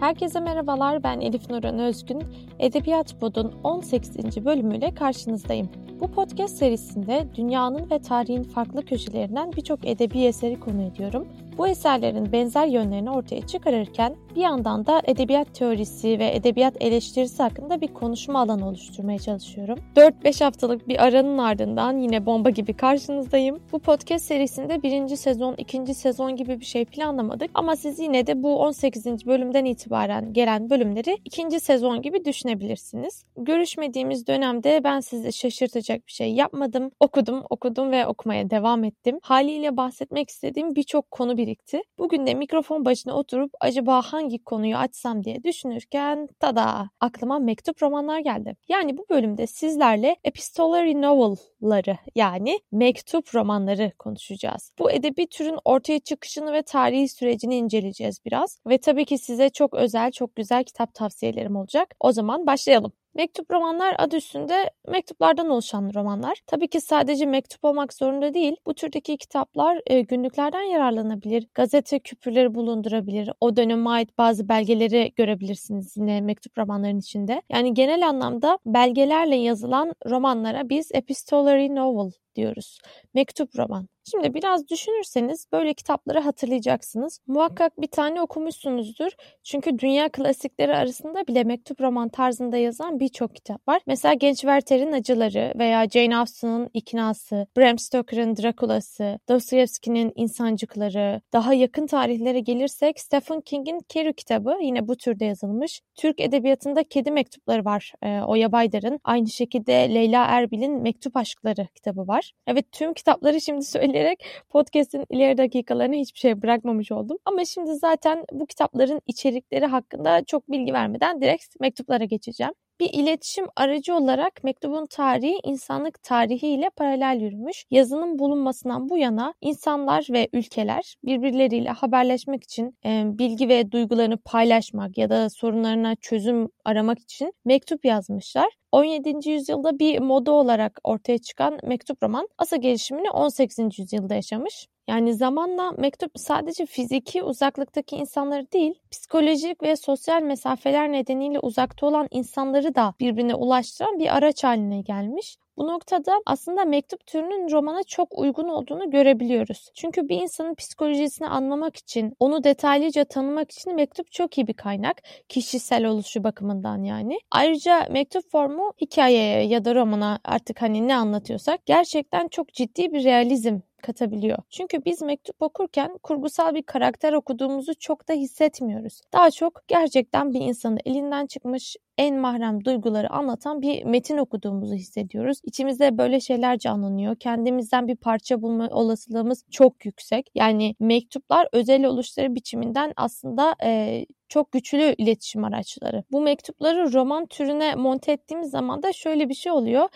Herkese merhabalar, ben Elif Nuran Özgün. Edebiyat Pod'un 18. bölümüyle karşınızdayım. Bu podcast serisinde dünyanın ve tarihin farklı köşelerinden birçok edebi eseri konu ediyorum. Bu eserlerin benzer yönlerini ortaya çıkarırken bir yandan da edebiyat teorisi ve edebiyat eleştirisi hakkında bir konuşma alanı oluşturmaya çalışıyorum. 4-5 haftalık bir aranın ardından yine bomba gibi karşınızdayım. Bu podcast serisinde birinci sezon, ikinci sezon gibi bir şey planlamadık ama siz yine de bu 18. bölümden itibaren gelen bölümleri ikinci sezon gibi düşünebilirsiniz. Görüşmediğimiz dönemde ben sizi şaşırtacak bir şey yapmadım. Okudum, okudum ve okumaya devam ettim. Haliyle bahsetmek istediğim birçok konu birikti. Bugün de mikrofon başına oturup acaba hangi konuyu açsam diye düşünürken tada aklıma mektup romanlar geldi. Yani bu bölümde sizlerle epistolary novel'ları yani mektup romanları konuşacağız. Bu edebi türün ortaya çıkışını ve tarihi sürecini inceleyeceğiz biraz. Ve tabii ki size çok özel, çok güzel kitap tavsiyelerim olacak. O zaman başlayalım. Mektup romanlar adı üstünde mektuplardan oluşan romanlar. Tabii ki sadece mektup olmak zorunda değil. Bu türdeki kitaplar e, günlüklerden yararlanabilir. Gazete küpürleri bulundurabilir. O döneme ait bazı belgeleri görebilirsiniz yine mektup romanların içinde. Yani genel anlamda belgelerle yazılan romanlara biz epistolary novel diyoruz. Mektup roman. Şimdi biraz düşünürseniz böyle kitapları hatırlayacaksınız. Muhakkak bir tane okumuşsunuzdur. Çünkü dünya klasikleri arasında bile mektup roman tarzında yazan birçok kitap var. Mesela Genç Werther'in Acıları veya Jane Austen'ın İknası, Bram Stoker'ın Drakula'sı, Dostoyevski'nin İnsancıkları, daha yakın tarihlere gelirsek Stephen King'in Carrie kitabı yine bu türde yazılmış. Türk edebiyatında Kedi Mektupları var e, Oya Baydar'ın. Aynı şekilde Leyla Erbil'in Mektup Aşkları kitabı var. Evet tüm kitapları şimdi söyleyerek podcast'in ileri dakikalarına hiçbir şey bırakmamış oldum. Ama şimdi zaten bu kitapların içerikleri hakkında çok bilgi vermeden direkt mektuplara geçeceğim. Bir iletişim aracı olarak mektubun tarihi insanlık tarihi ile paralel yürümüş. Yazının bulunmasından bu yana insanlar ve ülkeler birbirleriyle haberleşmek için e, bilgi ve duygularını paylaşmak ya da sorunlarına çözüm aramak için mektup yazmışlar. 17. yüzyılda bir moda olarak ortaya çıkan mektup roman asıl gelişimini 18. yüzyılda yaşamış. Yani zamanla mektup sadece fiziki uzaklıktaki insanları değil, psikolojik ve sosyal mesafeler nedeniyle uzakta olan insanları da birbirine ulaştıran bir araç haline gelmiş. Bu noktada aslında mektup türünün romana çok uygun olduğunu görebiliyoruz. Çünkü bir insanın psikolojisini anlamak için, onu detaylıca tanımak için mektup çok iyi bir kaynak. Kişisel oluşu bakımından yani. Ayrıca mektup formu hikayeye ya da romana artık hani ne anlatıyorsak gerçekten çok ciddi bir realizm katabiliyor. Çünkü biz mektup okurken kurgusal bir karakter okuduğumuzu çok da hissetmiyoruz. Daha çok gerçekten bir insanın elinden çıkmış en mahrem duyguları anlatan bir metin okuduğumuzu hissediyoruz. İçimizde böyle şeyler canlanıyor. Kendimizden bir parça bulma olasılığımız çok yüksek. Yani mektuplar özel oluşları biçiminden aslında e, çok güçlü iletişim araçları. Bu mektupları roman türüne monte ettiğimiz zaman da şöyle bir şey oluyor.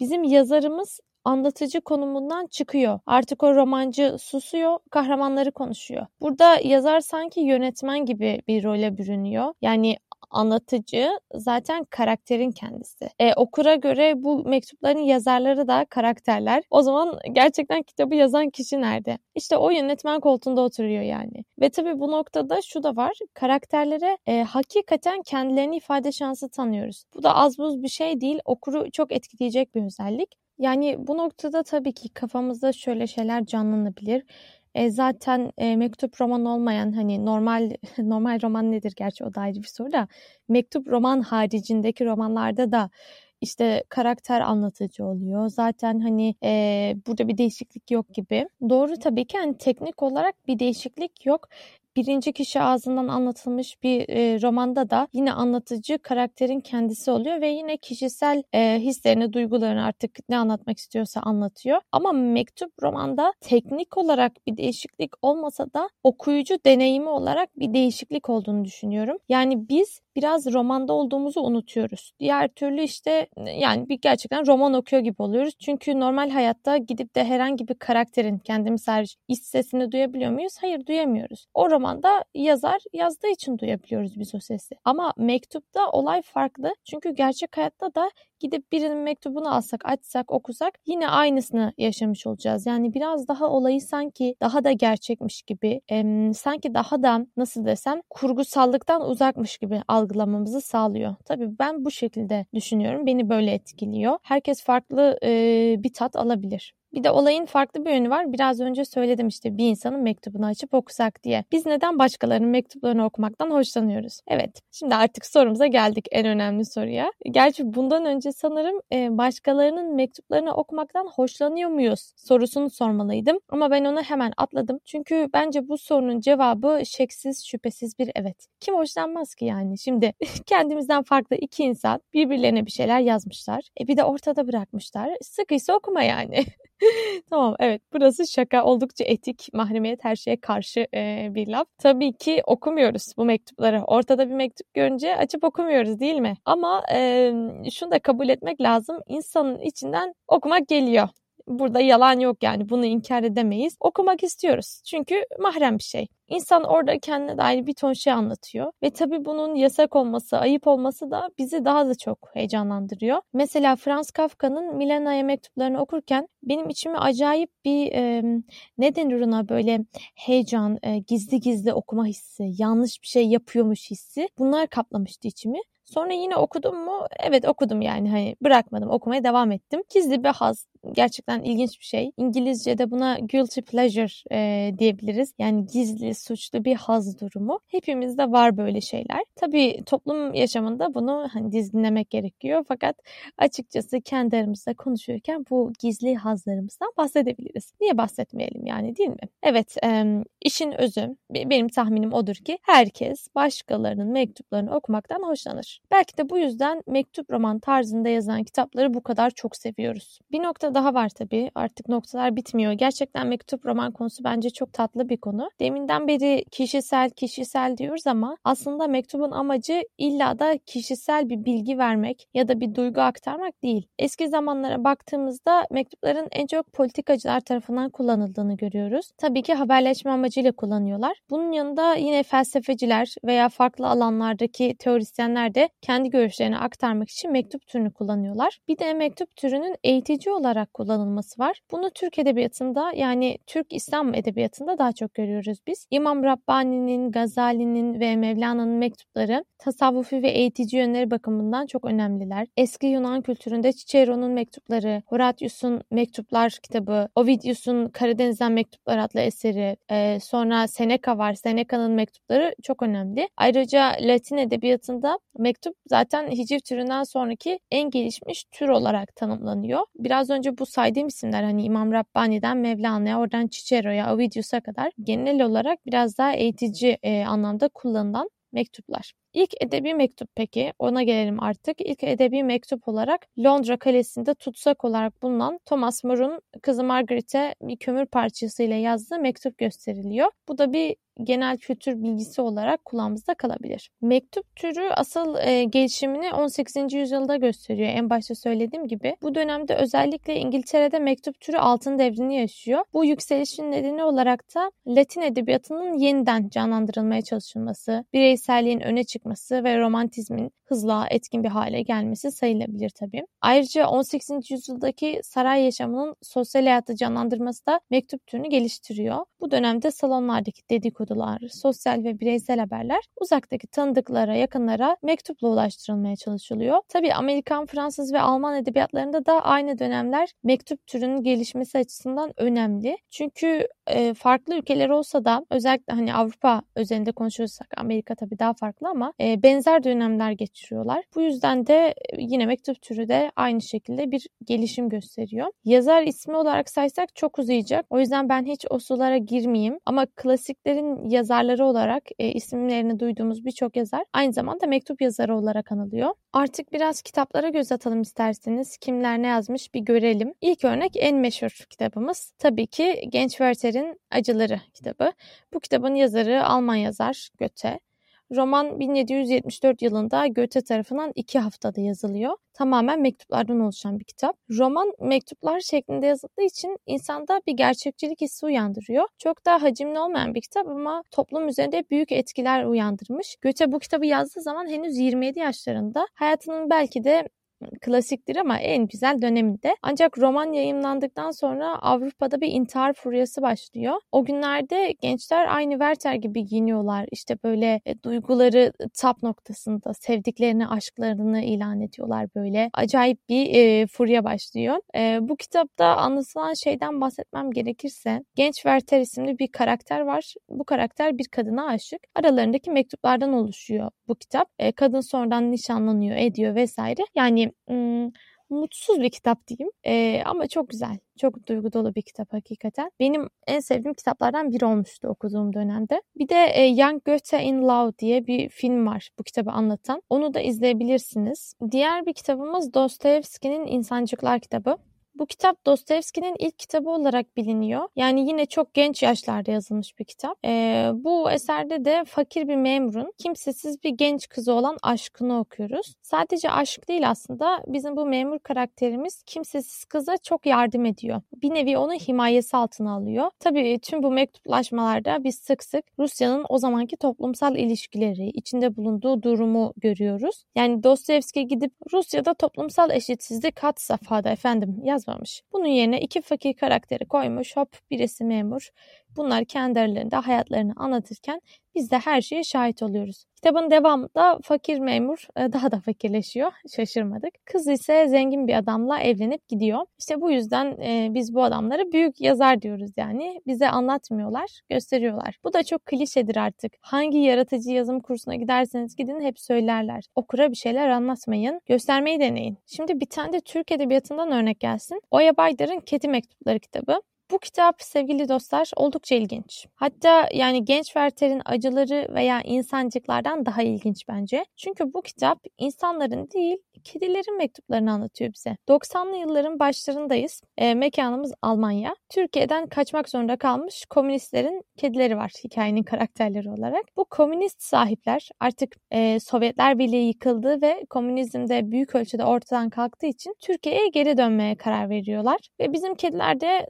Bizim yazarımız anlatıcı konumundan çıkıyor. Artık o romancı susuyor, kahramanları konuşuyor. Burada yazar sanki yönetmen gibi bir role bürünüyor. Yani anlatıcı zaten karakterin kendisi. E, okura göre bu mektupların yazarları da karakterler. O zaman gerçekten kitabı yazan kişi nerede? İşte o yönetmen koltuğunda oturuyor yani. Ve tabii bu noktada şu da var. Karakterlere e, hakikaten kendilerini ifade şansı tanıyoruz. Bu da az buz bir şey değil. Okuru çok etkileyecek bir özellik. Yani bu noktada tabii ki kafamızda şöyle şeyler canlanabilir. E, zaten e, mektup roman olmayan hani normal normal roman nedir gerçi o da ayrı bir soru da mektup roman haricindeki romanlarda da işte karakter anlatıcı oluyor. Zaten hani e, burada bir değişiklik yok gibi. Doğru tabii ki hani teknik olarak bir değişiklik yok birinci kişi ağzından anlatılmış bir e, romanda da yine anlatıcı karakterin kendisi oluyor ve yine kişisel e, hislerini, duygularını artık ne anlatmak istiyorsa anlatıyor. Ama mektup romanda teknik olarak bir değişiklik olmasa da okuyucu deneyimi olarak bir değişiklik olduğunu düşünüyorum. Yani biz biraz romanda olduğumuzu unutuyoruz. Diğer türlü işte yani bir gerçekten roman okuyor gibi oluyoruz. Çünkü normal hayatta gidip de herhangi bir karakterin kendimiz hariç iç sesini duyabiliyor muyuz? Hayır duyamıyoruz. O roman zaman da yazar yazdığı için duyabiliyoruz biz o sesi. Ama mektupta olay farklı. Çünkü gerçek hayatta da gidip birinin mektubunu alsak, açsak, okusak yine aynısını yaşamış olacağız. Yani biraz daha olayı sanki daha da gerçekmiş gibi, e, sanki daha da nasıl desem kurgusallıktan uzakmış gibi algılamamızı sağlıyor. Tabii ben bu şekilde düşünüyorum. Beni böyle etkiliyor. Herkes farklı e, bir tat alabilir. Bir de olayın farklı bir yönü var. Biraz önce söyledim işte bir insanın mektubunu açıp okusak diye. Biz neden başkalarının mektuplarını okumaktan hoşlanıyoruz? Evet, şimdi artık sorumuza geldik en önemli soruya. Gerçi bundan önce sanırım e, başkalarının mektuplarını okumaktan hoşlanıyor muyuz sorusunu sormalıydım. Ama ben onu hemen atladım. Çünkü bence bu sorunun cevabı şeksiz şüphesiz bir evet. Kim hoşlanmaz ki yani? Şimdi kendimizden farklı iki insan birbirlerine bir şeyler yazmışlar. E bir de ortada bırakmışlar. Sıkıysa okuma yani. tamam evet burası şaka oldukça etik mahremiyet her şeye karşı e, bir laf. Tabii ki okumuyoruz bu mektupları. Ortada bir mektup görünce açıp okumuyoruz değil mi? Ama e, şunu da kabul etmek lazım. İnsanın içinden okumak geliyor. Burada yalan yok yani bunu inkar edemeyiz. Okumak istiyoruz çünkü mahrem bir şey. İnsan orada kendine dair bir ton şey anlatıyor ve tabii bunun yasak olması, ayıp olması da bizi daha da çok heyecanlandırıyor. Mesela Franz Kafka'nın Milena'ya mektuplarını okurken benim içime acayip bir e, ne denir ona böyle heyecan, e, gizli gizli okuma hissi, yanlış bir şey yapıyormuş hissi bunlar kaplamıştı içimi. Sonra yine okudum mu? Evet okudum yani hani bırakmadım okumaya devam ettim. Gizli bir haz gerçekten ilginç bir şey. İngilizce'de buna guilty pleasure e, diyebiliriz. Yani gizli suçlu bir haz durumu. Hepimizde var böyle şeyler. Tabii toplum yaşamında bunu hani dizginlemek gerekiyor. Fakat açıkçası kendi aramızda konuşurken bu gizli hazlarımızdan bahsedebiliriz. Niye bahsetmeyelim yani değil mi? Evet e, işin özü benim tahminim odur ki herkes başkalarının mektuplarını okumaktan hoşlanır. Belki de bu yüzden mektup roman tarzında yazan kitapları bu kadar çok seviyoruz. Bir daha var tabii. Artık noktalar bitmiyor. Gerçekten mektup roman konusu bence çok tatlı bir konu. Deminden beri kişisel kişisel diyoruz ama aslında mektubun amacı illa da kişisel bir bilgi vermek ya da bir duygu aktarmak değil. Eski zamanlara baktığımızda mektupların en çok politikacılar tarafından kullanıldığını görüyoruz. Tabii ki haberleşme amacıyla kullanıyorlar. Bunun yanında yine felsefeciler veya farklı alanlardaki teorisyenler de kendi görüşlerini aktarmak için mektup türünü kullanıyorlar. Bir de mektup türünün eğitici olarak kullanılması var. Bunu Türk edebiyatında yani Türk İslam edebiyatında daha çok görüyoruz biz. İmam Rabbani'nin, Gazali'nin ve Mevlana'nın mektupları tasavvufi ve eğitici yönleri bakımından çok önemliler. Eski Yunan kültüründe Cicero'nun mektupları, Horatius'un Mektuplar kitabı, Ovidius'un Karadeniz'den Mektuplar adlı eseri, e, sonra Seneca var. Seneca'nın mektupları çok önemli. Ayrıca Latin edebiyatında mektup zaten hiciv türünden sonraki en gelişmiş tür olarak tanımlanıyor. Biraz önce bu saydığım isimler hani İmam Rabbani'den Mevlana'ya, oradan Cicero'ya, Ovidius'a kadar genel olarak biraz daha eğitici e, anlamda kullanılan mektuplar. İlk edebi mektup peki ona gelelim artık. İlk edebi mektup olarak Londra Kalesi'nde tutsak olarak bulunan Thomas More'un kızı Margaret'e bir kömür parçasıyla yazdığı mektup gösteriliyor. Bu da bir genel kültür bilgisi olarak kulağımızda kalabilir. Mektup türü asıl e, gelişimini 18. yüzyılda gösteriyor. En başta söylediğim gibi. Bu dönemde özellikle İngiltere'de mektup türü altın devrini yaşıyor. Bu yükselişin nedeni olarak da Latin edebiyatının yeniden canlandırılmaya çalışılması, bireyselliğin öne çıkması ve romantizmin hızla etkin bir hale gelmesi sayılabilir tabii. Ayrıca 18. yüzyıldaki saray yaşamının sosyal hayatı canlandırması da mektup türünü geliştiriyor. Bu dönemde salonlardaki dedikodular, sosyal ve bireysel haberler uzaktaki tanıdıklara, yakınlara mektupla ulaştırılmaya çalışılıyor. Tabii Amerikan, Fransız ve Alman edebiyatlarında da aynı dönemler mektup türünün gelişmesi açısından önemli. Çünkü e, farklı ülkeler olsa da özellikle hani Avrupa özelinde konuşursak Amerika tabii daha farklı ama e, benzer dönemler geçiriyorlar. Bu yüzden de yine mektup türü de aynı şekilde bir gelişim gösteriyor. Yazar ismi olarak saysak çok uzayacak. O yüzden ben hiç o sulara girmeyeyim. Ama klasiklerin yazarları olarak e, isimlerini duyduğumuz birçok yazar aynı zamanda mektup yazarı olarak anılıyor. Artık biraz kitaplara göz atalım isterseniz. Kimler ne yazmış bir görelim. İlk örnek en meşhur kitabımız. Tabii ki Genç Werther Werther'in Acıları kitabı. Bu kitabın yazarı Alman yazar Goethe. Roman 1774 yılında Goethe tarafından iki haftada yazılıyor. Tamamen mektuplardan oluşan bir kitap. Roman mektuplar şeklinde yazıldığı için insanda bir gerçekçilik hissi uyandırıyor. Çok daha hacimli olmayan bir kitap ama toplum üzerinde büyük etkiler uyandırmış. Goethe bu kitabı yazdığı zaman henüz 27 yaşlarında. Hayatının belki de klasiktir ama en güzel döneminde. Ancak roman yayınlandıktan sonra Avrupa'da bir intihar furyası başlıyor. O günlerde gençler aynı Werther gibi giyiniyorlar. İşte böyle e, duyguları tap noktasında sevdiklerini, aşklarını ilan ediyorlar böyle. Acayip bir e, furya başlıyor. E, bu kitapta anlatılan şeyden bahsetmem gerekirse genç Werther isimli bir karakter var. Bu karakter bir kadına aşık. Aralarındaki mektuplardan oluşuyor bu kitap. E, kadın sonradan nişanlanıyor, ediyor vesaire. Yani hmm, mutsuz bir kitap diyeyim. E, ama çok güzel. Çok duygu dolu bir kitap hakikaten. Benim en sevdiğim kitaplardan biri olmuştu okuduğum dönemde. Bir de e, Young Goethe in Love diye bir film var bu kitabı anlatan. Onu da izleyebilirsiniz. Diğer bir kitabımız Dostoyevski'nin İnsancıklar kitabı. Bu kitap Dostoyevski'nin ilk kitabı olarak biliniyor. Yani yine çok genç yaşlarda yazılmış bir kitap. Ee, bu eserde de fakir bir memurun kimsesiz bir genç kızı olan aşkını okuyoruz. Sadece aşk değil aslında bizim bu memur karakterimiz kimsesiz kıza çok yardım ediyor. Bir nevi onu himayesi altına alıyor. Tabii tüm bu mektuplaşmalarda biz sık sık Rusya'nın o zamanki toplumsal ilişkileri, içinde bulunduğu durumu görüyoruz. Yani Dostoyevski gidip Rusya'da toplumsal eşitsizlik kat safhada efendim yazma yazmamış. Bunun yerine iki fakir karakteri koymuş. Hop birisi memur. Bunlar kendi aralarında hayatlarını anlatırken biz de her şeye şahit oluyoruz. Kitabın devamında fakir memur e, daha da fakirleşiyor. Şaşırmadık. Kız ise zengin bir adamla evlenip gidiyor. İşte bu yüzden e, biz bu adamlara büyük yazar diyoruz yani. Bize anlatmıyorlar, gösteriyorlar. Bu da çok klişedir artık. Hangi yaratıcı yazım kursuna giderseniz gidin hep söylerler. Okura bir şeyler anlatmayın, göstermeyi deneyin. Şimdi bir tane de Türk Edebiyatı'ndan örnek gelsin. Oya Baydar'ın Kedi Mektupları kitabı. Bu kitap sevgili dostlar oldukça ilginç. Hatta yani genç Werther'in acıları veya insancıklardan daha ilginç bence. Çünkü bu kitap insanların değil kedilerin mektuplarını anlatıyor bize. 90'lı yılların başlarındayız. E, mekanımız Almanya. Türkiye'den kaçmak zorunda kalmış komünistlerin kedileri var hikayenin karakterleri olarak. Bu komünist sahipler artık e, Sovyetler Birliği yıkıldı ve komünizm de büyük ölçüde ortadan kalktığı için Türkiye'ye geri dönmeye karar veriyorlar. Ve bizim kediler de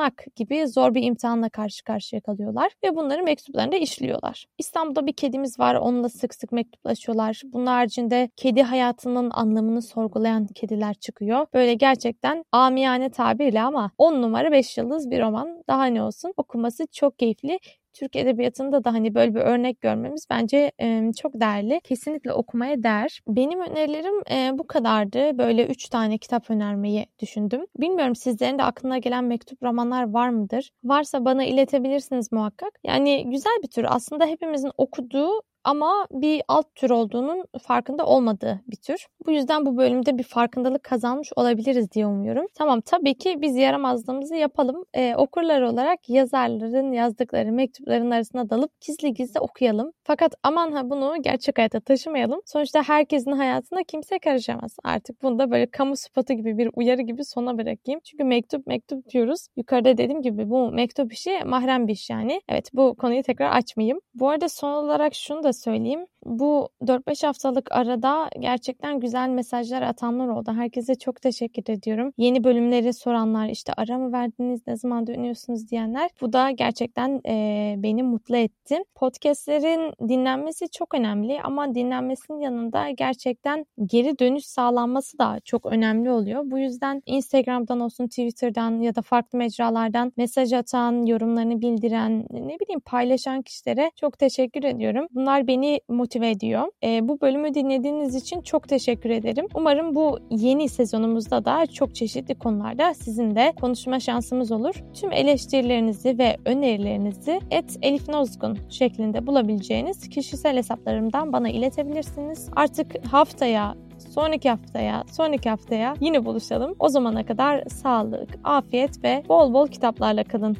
taşınmak gibi zor bir imtihanla karşı karşıya kalıyorlar ve bunları mektuplarında işliyorlar. İstanbul'da bir kedimiz var onunla sık sık mektuplaşıyorlar. Bunun haricinde kedi hayatının anlamını sorgulayan kediler çıkıyor. Böyle gerçekten amiyane tabirle ama 10 numara 5 yıldız bir roman. Daha ne olsun okuması çok keyifli. Türk Edebiyatı'nda da hani böyle bir örnek görmemiz bence e, çok değerli. Kesinlikle okumaya değer. Benim önerilerim e, bu kadardı. Böyle üç tane kitap önermeyi düşündüm. Bilmiyorum sizlerin de aklına gelen mektup romanlar var mıdır? Varsa bana iletebilirsiniz muhakkak. Yani güzel bir tür. Aslında hepimizin okuduğu ama bir alt tür olduğunun farkında olmadığı bir tür. Bu yüzden bu bölümde bir farkındalık kazanmış olabiliriz diye umuyorum. Tamam tabii ki biz yaramazlığımızı yapalım. Ee, okurlar olarak yazarların yazdıkları mektupların arasına dalıp gizli gizli okuyalım. Fakat aman ha bunu gerçek hayata taşımayalım. Sonuçta herkesin hayatına kimse karışamaz. Artık bunu da böyle kamu spotu gibi bir uyarı gibi sona bırakayım. Çünkü mektup mektup diyoruz. Yukarıda dediğim gibi bu mektup işi mahrem bir iş yani. Evet bu konuyu tekrar açmayayım. Bu arada son olarak şunu da da söyleyeyim. Bu 4-5 haftalık arada gerçekten güzel mesajlar atanlar oldu. Herkese çok teşekkür ediyorum. Yeni bölümleri soranlar, işte ara mı verdiniz, ne zaman dönüyorsunuz diyenler. Bu da gerçekten e, beni mutlu etti. Podcastlerin dinlenmesi çok önemli ama dinlenmesinin yanında gerçekten geri dönüş sağlanması da çok önemli oluyor. Bu yüzden Instagram'dan olsun, Twitter'dan ya da farklı mecralardan mesaj atan, yorumlarını bildiren, ne bileyim paylaşan kişilere çok teşekkür ediyorum. Bunlar Bunlar beni motive ediyor. E, bu bölümü dinlediğiniz için çok teşekkür ederim. Umarım bu yeni sezonumuzda da çok çeşitli konularda sizinle konuşma şansımız olur. Tüm eleştirilerinizi ve önerilerinizi et Elif Nozgun şeklinde bulabileceğiniz kişisel hesaplarımdan bana iletebilirsiniz. Artık haftaya sonraki haftaya, sonraki haftaya yine buluşalım. O zamana kadar sağlık, afiyet ve bol bol kitaplarla kalın.